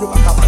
no back